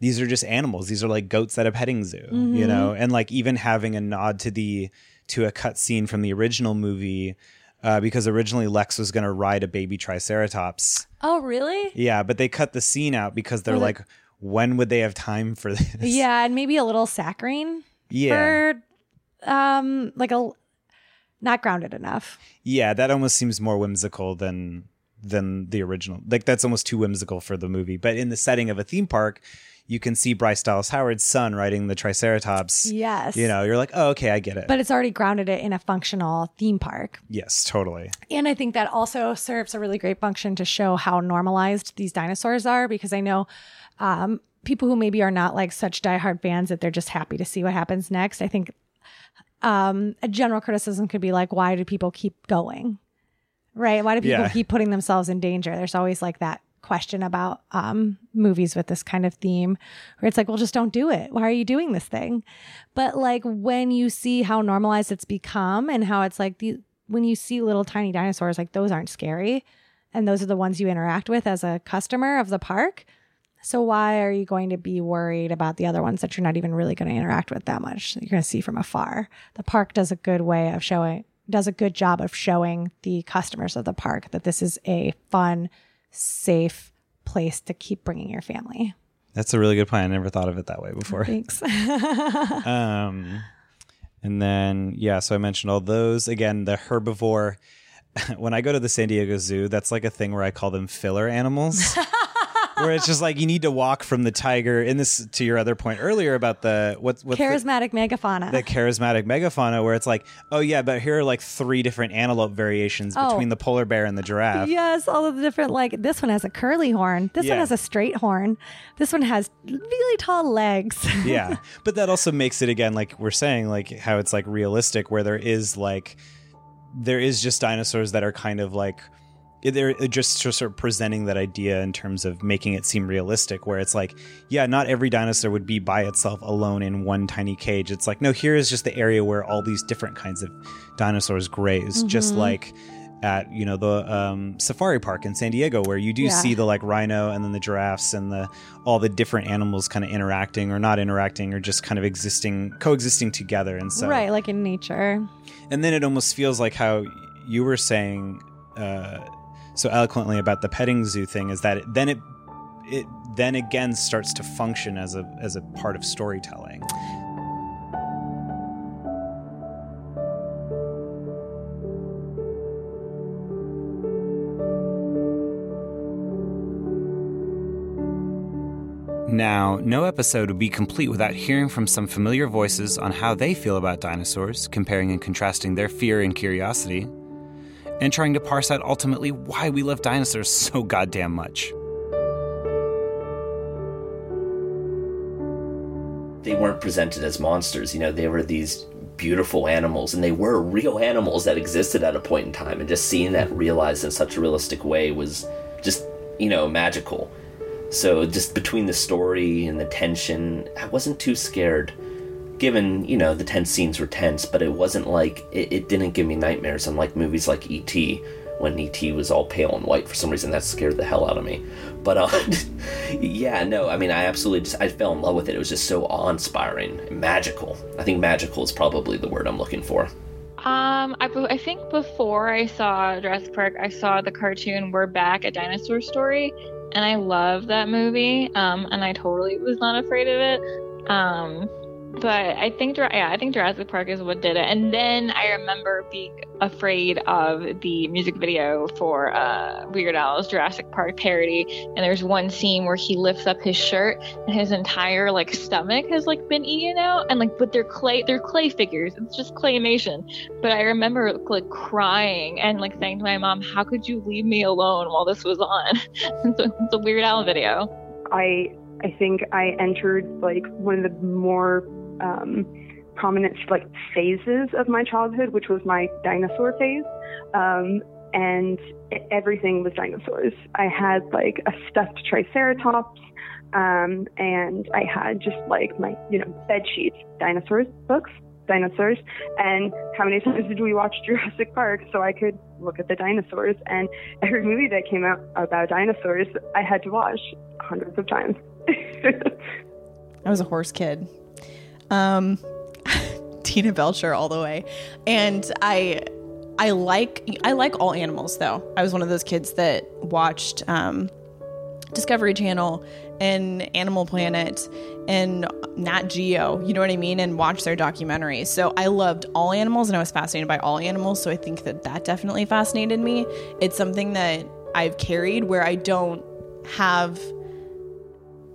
Speaker 4: these are just animals. These are like goats at a petting zoo, you mm-hmm. know, and like even having a nod to the to a cut scene from the original movie. Uh, because originally Lex was going to ride a baby Triceratops.
Speaker 5: Oh, really?
Speaker 4: Yeah, but they cut the scene out because they're like, when would they have time for this?
Speaker 5: Yeah, and maybe a little saccharine
Speaker 4: Yeah.
Speaker 5: for um like a not grounded enough.
Speaker 4: Yeah, that almost seems more whimsical than than the original. Like that's almost too whimsical for the movie. But in the setting of a theme park, you can see Bryce Dallas Howard's son riding the Triceratops.
Speaker 5: Yes.
Speaker 4: You know, you're like, oh, okay, I get it.
Speaker 5: But it's already grounded it in a functional theme park.
Speaker 4: yes, totally.
Speaker 5: And I think that also serves a really great function to show how normalized these dinosaurs are because I know um, people who maybe are not like such diehard fans that they're just happy to see what happens next. I think um, a general criticism could be like, why do people keep going? Right? Why do people
Speaker 4: Yeah.
Speaker 5: keep putting themselves in danger? There's always like that question about um, movies with this kind of theme where it's like, well, just don't do it. Why are you doing this thing? But like when you see how normalized it's become and how it's like the when you see little tiny dinosaurs, like those aren't scary. And those are the ones you interact with as a customer of the park. So why are you going to be worried about the other ones that you're not even really going to interact with that much? that You're going to see from afar. The park does a good way of showing does a good job of showing the customers of the park that this is a fun, safe place to keep bringing your family.
Speaker 4: That's a really good plan. I never thought of it that way before.
Speaker 5: Thanks. [LAUGHS]
Speaker 4: um, and then yeah, so I mentioned all those again. The herbivore. [LAUGHS] When I go to the San Diego Zoo, that's like a thing where I call them filler animals. [LAUGHS] where it's just like you need to walk from the tiger. In this, to your other point earlier about the what's what's the-
Speaker 5: Charismatic megafauna.
Speaker 4: the charismatic megafauna where it's like, oh yeah, but here are like three different antelope variations
Speaker 5: Oh.
Speaker 4: between the polar bear and the giraffe.
Speaker 5: Yes, all of the different like this one has a curly horn. This
Speaker 4: Yeah.
Speaker 5: one has a straight horn. This one has really tall legs. [LAUGHS]
Speaker 4: yeah. But that also makes it again, like we're saying, like how it's like realistic where there is like there is just dinosaurs that are kind of like they're just sort of presenting that idea in terms of making it seem realistic where it's like yeah not every dinosaur would be by itself alone in one tiny cage it's like no here is just the area where all these different kinds of dinosaurs graze just like at you know the um, safari park in San Diego, where you do
Speaker 5: Yeah.
Speaker 4: see the like rhino and then the giraffes and the all the different animals kind of interacting or not interacting or just kind of existing coexisting together. And so
Speaker 5: right, like in nature.
Speaker 4: and then it almost feels like how you were saying uh, so eloquently about the petting zoo thing is that it, then it it then again starts to function as a as a part of storytelling. Now, no episode would be complete without hearing from some familiar voices on how they feel about dinosaurs, comparing and contrasting their fear and curiosity, and trying to parse out ultimately why we love dinosaurs so goddamn much.
Speaker 7: they weren't presented as monsters. You know, they were these beautiful animals, and they were real animals that existed at a point in time. And just seeing that realized in such a realistic way was just, you know, magical. So just between the story and the tension, I wasn't too scared. Given, you know, the tense scenes were tense, but it wasn't like it, it didn't give me nightmares. Unlike movies like E.T., when E.T. was all pale and white for some reason, that scared the hell out of me. But uh, [LAUGHS] yeah, no, I mean, I absolutely just I fell in love with it. It was just so awe-inspiring, magical. I think magical is probably the word I'm looking for.
Speaker 8: Um, I, I think before I saw Jurassic Park, I saw the cartoon We're Back, a Dinosaur Story, and I love that movie. Um, and I totally was not afraid of it. Um, but I think, yeah, I think Jurassic Park is what did it. And then I remember being afraid of the music video for uh, Weird Al's Jurassic Park parody. And there's one scene where he lifts up his shirt and his entire like stomach has like been eaten out, and like but they're clay, they're clay figures. It's just claymation. But I remember like crying and like saying to my mom, "How could you leave me alone while this was on?" [LAUGHS] it's, a, it's a Weird Al video.
Speaker 9: I I think I entered like one of the more um, prominent like phases of my childhood, which was my dinosaur phase, um, and everything was dinosaurs. I had like a stuffed Triceratops, um, and I had just like my you know bed sheets, dinosaurs books, dinosaurs, and how many times did we watch Jurassic Park so I could look at the dinosaurs? And every movie that came out about dinosaurs, I had to watch hundreds of times. [LAUGHS]
Speaker 10: I was a horse kid. Um, [LAUGHS] Tina Belcher all the way, and I, I like I like all animals though. I was one of those kids that watched um, Discovery Channel and Animal Planet and Nat Geo. You know what I mean? And watched their documentaries. So I loved all animals, and I was fascinated by all animals. So I think that that definitely fascinated me. It's something that I've carried where I don't have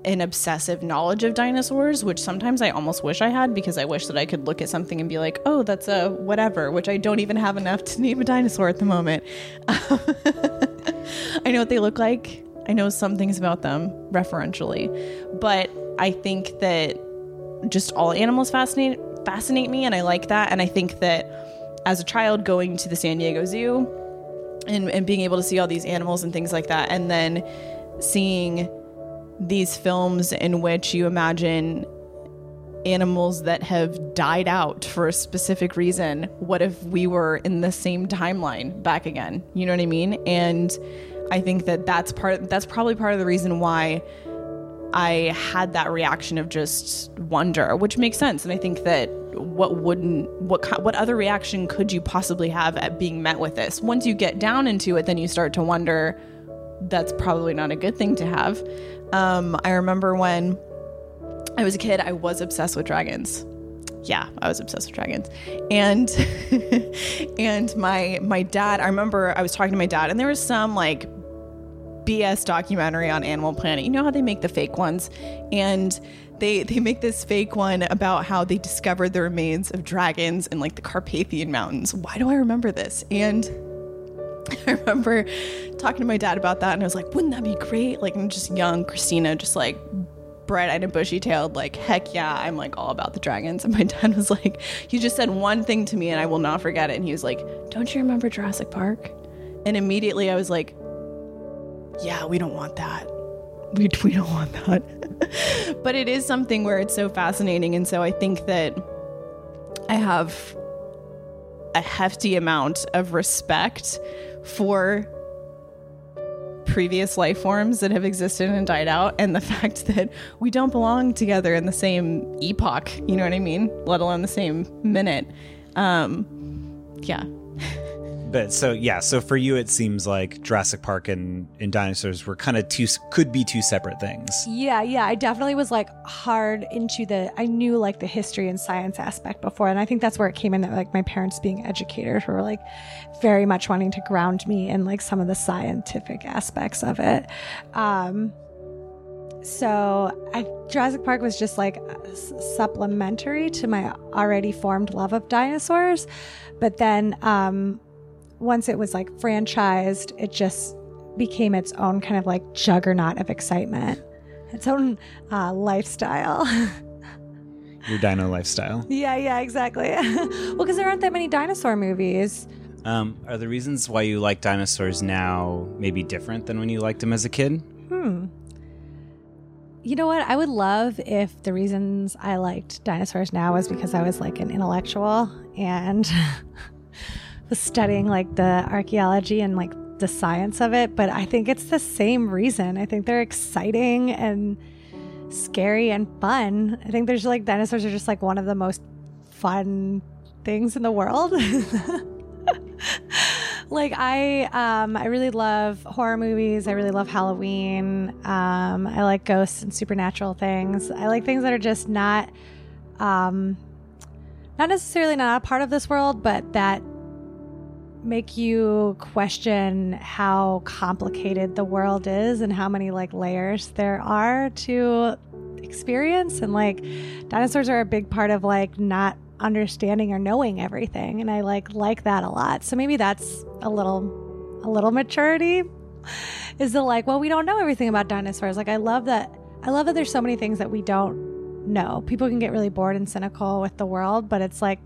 Speaker 10: an obsessive knowledge of dinosaurs, which sometimes I almost wish I had because I wish that I could look at something and be like, oh, that's a whatever, which I don't even have enough to name a dinosaur at the moment. [LAUGHS] I know what they look like, I know some things about them referentially, but I think that just all animals fascinate fascinate me and I like that. And I think that as a child going to the San Diego Zoo and, and being able to see all these animals and things like that and then seeing these films in which you imagine animals that have died out for a specific reason. What if we were in the same timeline back again? You know what I mean? And I think that that's part that's probably part of the reason why I had that reaction of just wonder, which makes sense. And I think that what wouldn't what what other reaction could you possibly have at being met with this? Once you get down into it, then you start to wonder that's probably not a good thing to have. Um, I remember when I was a kid, I was obsessed with dragons. Yeah, I was obsessed with dragons. And [LAUGHS] and my my dad, I remember I was talking to my dad and there was some like BS documentary on Animal Planet. You know how they make the fake ones? And they they make this fake one about how they discovered the remains of dragons in like the Carpathian Mountains. Why do I remember this? And [LAUGHS] I remember talking to my dad about that, and I was like, "Wouldn't that be great?" Like, I'm just young Christina, just like bright-eyed and bushy-tailed, like, "Heck yeah!" I'm like all about the dragons. And my dad was like, "He just said one thing to me, and I will not forget it." And he was like, "Don't you remember Jurassic Park?" And immediately I was like, "Yeah, we don't want that. We we don't want that." [LAUGHS] but it is something where it's so fascinating, and so I think that I have a hefty amount of respect for previous life forms that have existed and died out and the [LAUGHS] fact that we don't belong together in the same epoch you know what i mean? Let alone the same minute. Um yeah
Speaker 4: but so yeah, so for you it seems like Jurassic Park and, and dinosaurs were kind of two could be two separate things.
Speaker 5: Yeah, yeah. I definitely was like hard into the I knew like the history and science aspect before. And I think that's where it came in that like my parents being educators were like very much wanting to ground me in like some of the scientific aspects of it. Um so I, Jurassic Park was just like supplementary to my already formed love of dinosaurs. But then um, once it was like franchised, it just became its own kind of like juggernaut of excitement, its own uh, lifestyle. [LAUGHS]
Speaker 4: Your dino lifestyle.
Speaker 5: Yeah, yeah, exactly. [LAUGHS] well, because there aren't that many dinosaur movies.
Speaker 4: Um, are the reasons why you like dinosaurs now maybe different than when you liked them as a kid?
Speaker 5: Hmm. You know what? I would love if the reasons I liked dinosaurs now was because I was like an intellectual and [LAUGHS] was studying like the archaeology and like the science of it, but I think it's the same reason. I think they're exciting and scary and fun. I think there's like dinosaurs are just like one of the most fun things in the world. [LAUGHS] like I um I really love horror movies. I really love Halloween. Um I like ghosts and supernatural things. I like things that are just not um not necessarily not a part of this world, but that make you question how complicated the world is and how many like layers there are to experience and like dinosaurs are a big part of like not understanding or knowing everything and I like like that a lot. So maybe that's a little a little maturity is the like, well, we don't know everything about dinosaurs. Like I love that I love that there's so many things that we don't know. People can get really bored and cynical with the world, but it's like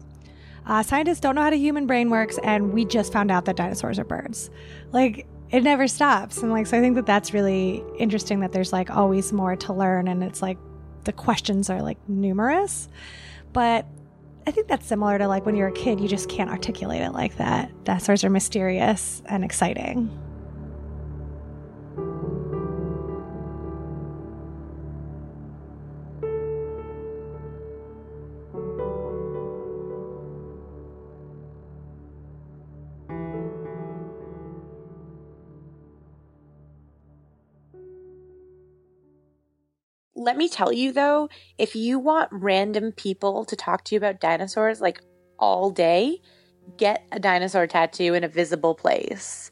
Speaker 5: uh, scientists don't know how the human brain works, and we just found out that dinosaurs are birds. Like, it never stops. And, like, so I think that that's really interesting that there's, like, always more to learn, and it's like the questions are, like, numerous. But I think that's similar to, like, when you're a kid, you just can't articulate it like that. Dinosaurs are mysterious and exciting.
Speaker 2: Let me tell you though, if you want random people to talk to you about dinosaurs like all day, get a dinosaur tattoo in a visible place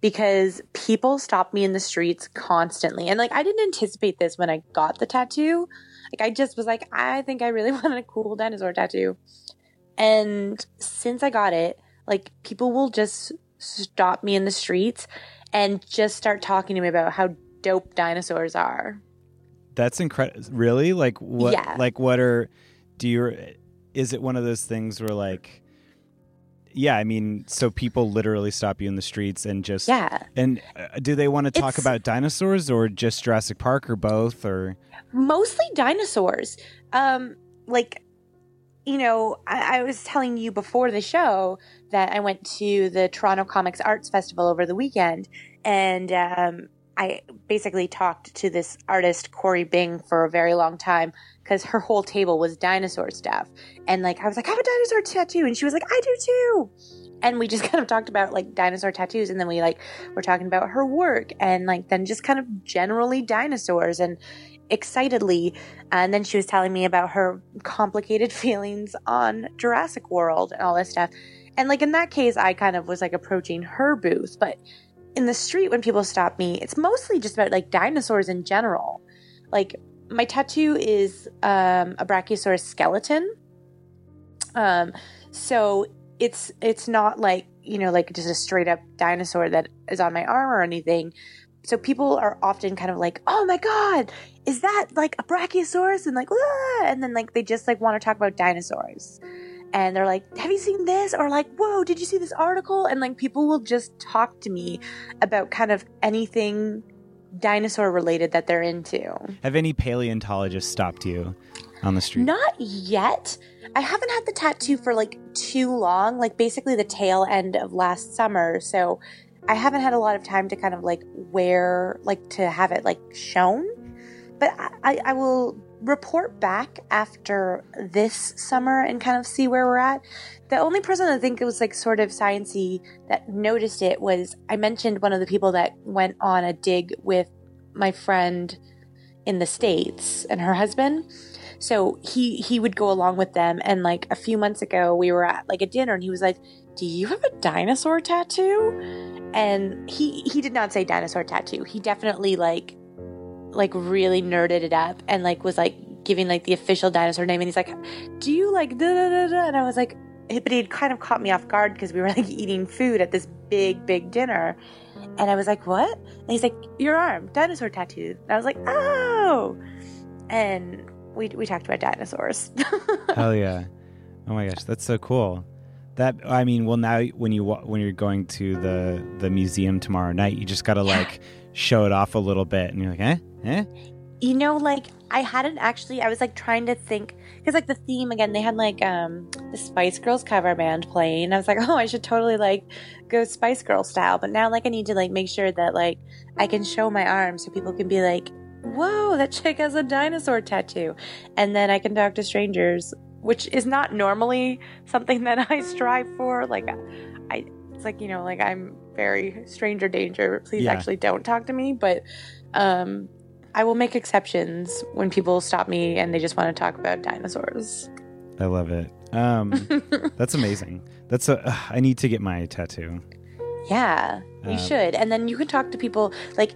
Speaker 2: because people stop me in the streets constantly. And like, I didn't anticipate this when I got the tattoo. Like, I just was like, I think I really [LAUGHS] wanted a cool dinosaur tattoo. And since I got it, like, people will just stop me in the streets and just start talking to me about how dope dinosaurs are.
Speaker 4: That's incredible. Really? Like what?
Speaker 2: Yeah.
Speaker 4: Like what are? Do you? Is it one of those things where like? Yeah, I mean, so people literally stop you in the streets and just
Speaker 2: yeah.
Speaker 4: And uh, do they want to talk
Speaker 2: It's-
Speaker 4: about dinosaurs or just Jurassic Park or both or?
Speaker 2: mostly dinosaurs. Um, like, you know, I, I was telling you before the show that I went to the Toronto Comics Arts Festival over the weekend, and um, I basically talked to this artist Corey Bing for a very long time because her whole table was dinosaur stuff, and like I was like, I have a dinosaur tattoo, and she was like, I do too. And we just [LAUGHS] kind of talked about like dinosaur tattoos, and then we like were talking about her work, and like then just kind of generally dinosaurs, and excitedly. And then she was telling me about her complicated [LAUGHS] feelings on Jurassic World and all this stuff. And like in that case, I kind of was like approaching her booth. But in the street, when people stop me, it's mostly just about like dinosaurs in general. Like my tattoo is um, a Brachiosaurus skeleton. Um, so it's it's not like you know like just a straight up dinosaur that is on my arm or anything. So people are often kind of like, "Oh my god, is that like a Brachiosaurus?" and like, and then like they just like want to talk about dinosaurs. And they're like, "Have you seen this?" or like, "Whoa, did you see this article?" And like people will just talk to me about kind of anything dinosaur related that they're into.
Speaker 4: Have any paleontologists stopped you? on the street?
Speaker 2: Not yet. I haven't had the tattoo for like too long, like basically the tail end of last summer. So I haven't had a lot of time to kind of like wear, like to have it like shown. But I, I will report back after this summer and kind of see where we're at. The only person I think it was like sort of sciency that noticed it was I mentioned one of the people that went on a dig with my friend in the states and her husband. So he he would go along with them and like a few months ago we were at like a dinner and he was like, "Do you have a dinosaur tattoo?" And he he did not say dinosaur tattoo. He definitely like like really nerded it up and like was like giving like the official dinosaur name and he's like, "Do you like da da da da?" And I was like, eh, but he had kind of caught me off guard because we were like [LAUGHS] eating food at this big big dinner. And I was like, "What?" And he's like, "Your arm, dinosaur tattoo." And I was like, "Oh." And we we talked about dinosaurs. [LAUGHS]
Speaker 4: Hell yeah! Oh my gosh, that's so cool. That I mean, well now when you when you're going to the the museum tomorrow night, you just got to like show it off a little bit, and you're like, eh, eh.
Speaker 2: You know, like I hadn't actually. I was like trying to think because like the theme again, they had like um the Spice Girls cover band playing. I was like, [LAUGHS] oh, I should totally like go Spice Girl style. But now like I need to like make sure that like I can show my arm so people can be like, whoa, that chick has a dinosaur tattoo. And then I can talk to strangers, which is not normally something [LAUGHS] that I strive for. Like, I, it's like, you know, like I'm very stranger danger. Please
Speaker 4: Yeah.
Speaker 2: actually don't talk to me. But, um, I will make exceptions when people stop me and they just want to talk about dinosaurs.
Speaker 4: I love it. Um, [LAUGHS] that's amazing. That's a. ugh, I need to get my tattoo.
Speaker 2: Yeah, you
Speaker 4: Uh,
Speaker 2: should. And then you can talk to people like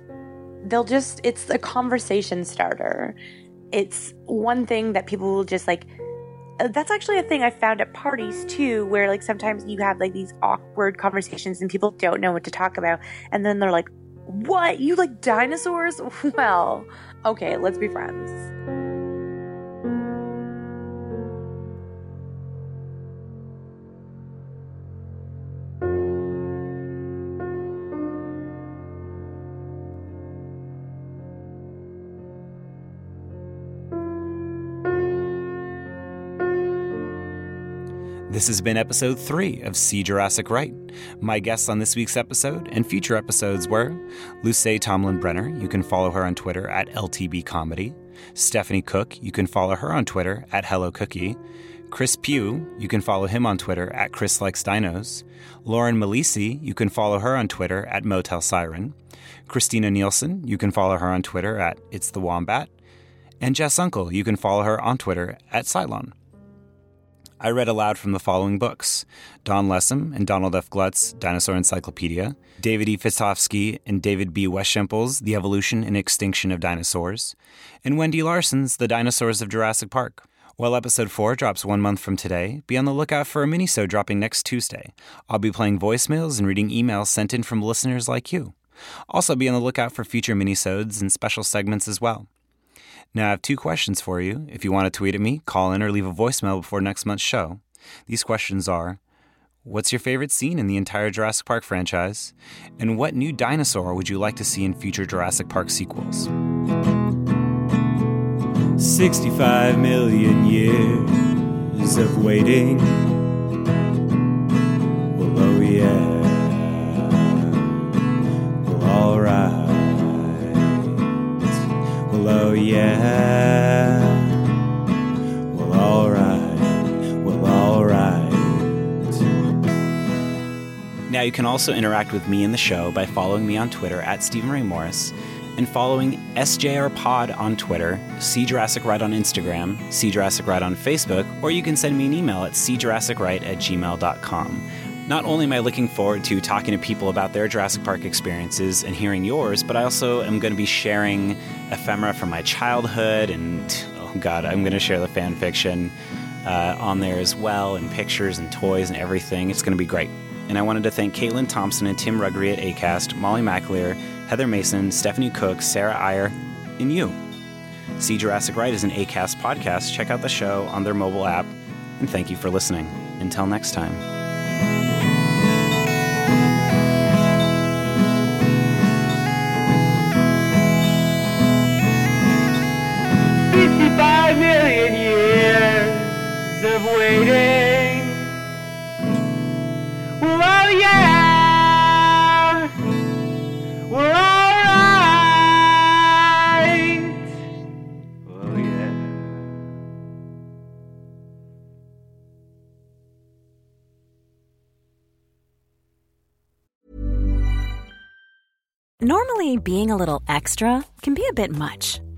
Speaker 2: they'll just it's a conversation starter. It's one thing that people will just like uh, Uh, that's actually a thing I found at parties too where like sometimes you have like these awkward conversations and people don't know what to talk about and then they're like, "What? You like dinosaurs? [LAUGHS] Well, okay, let's be friends."
Speaker 4: This has been episode three of See Jurassic Right. My guests on this week's episode and future episodes were Luce Tomlin Brenner. You can follow her on Twitter at LTB Comedy. Stephanie Cook. You can follow her on Twitter at Hello Cookie. Chris Pugh. You can follow him on Twitter at Chris Likes Dinos. Lauren Malisi. You can follow her on Twitter at Motel Siren. Christina Nielsen. You can follow her on Twitter at It's the Wombat. And Jess Uncle. You can follow her on Twitter at Cylon. I read aloud from the following books Don Lessem and Donald F. Glut's, Dinosaur Encyclopedia, David E. Fastovsky and David B. Weishampel's The Evolution and Extinction of Dinosaurs, and Wendy Larson's The Dinosaurs of Jurassic Park. While episode 4 drops one month from today, be on the lookout for a minisode dropping next Tuesday. I'll be playing voicemails and reading emails sent in from listeners like you. Also be on the lookout for future minisodes and special segments as well. Now, I have two questions for you. If you want to tweet at me, call in, or leave a voicemail before next month's show. These questions are What's your favorite scene in the entire Jurassic Park franchise? And what new dinosaur would you like to see in future Jurassic Park sequels?
Speaker 3: 65 million years of waiting. Oh yeah. Well, alright. Well, alright.
Speaker 4: Now, you can also interact with me in the show by following me on Twitter at Stephen Ray Morris and following SJR Pod on Twitter, See Jurassic Right on Instagram, See Jurassic Right on Facebook, or you can send me an email at seejurassicright at gmail.com. Not only am I looking forward to talking to people about their Jurassic Park experiences and hearing yours, but I also am going to be sharing ephemera from my childhood and, oh God, I'm going to share the fan fiction uh, on there as well, and pictures and toys and everything. It's going to be great. And I wanted to thank Caitlin Thompson and Tim Ruggery at ACAST, Molly McAleer, Heather Mason, Stephanie Cook, Sarah Iyer, and you. See Jurassic Right is an ACAST podcast. Check out the show on their mobile app. And thank you for listening. Until next time.
Speaker 3: years of waiting. Well, oh yeah, we're alright. Oh yeah.
Speaker 11: Normally, being a little extra can be a bit much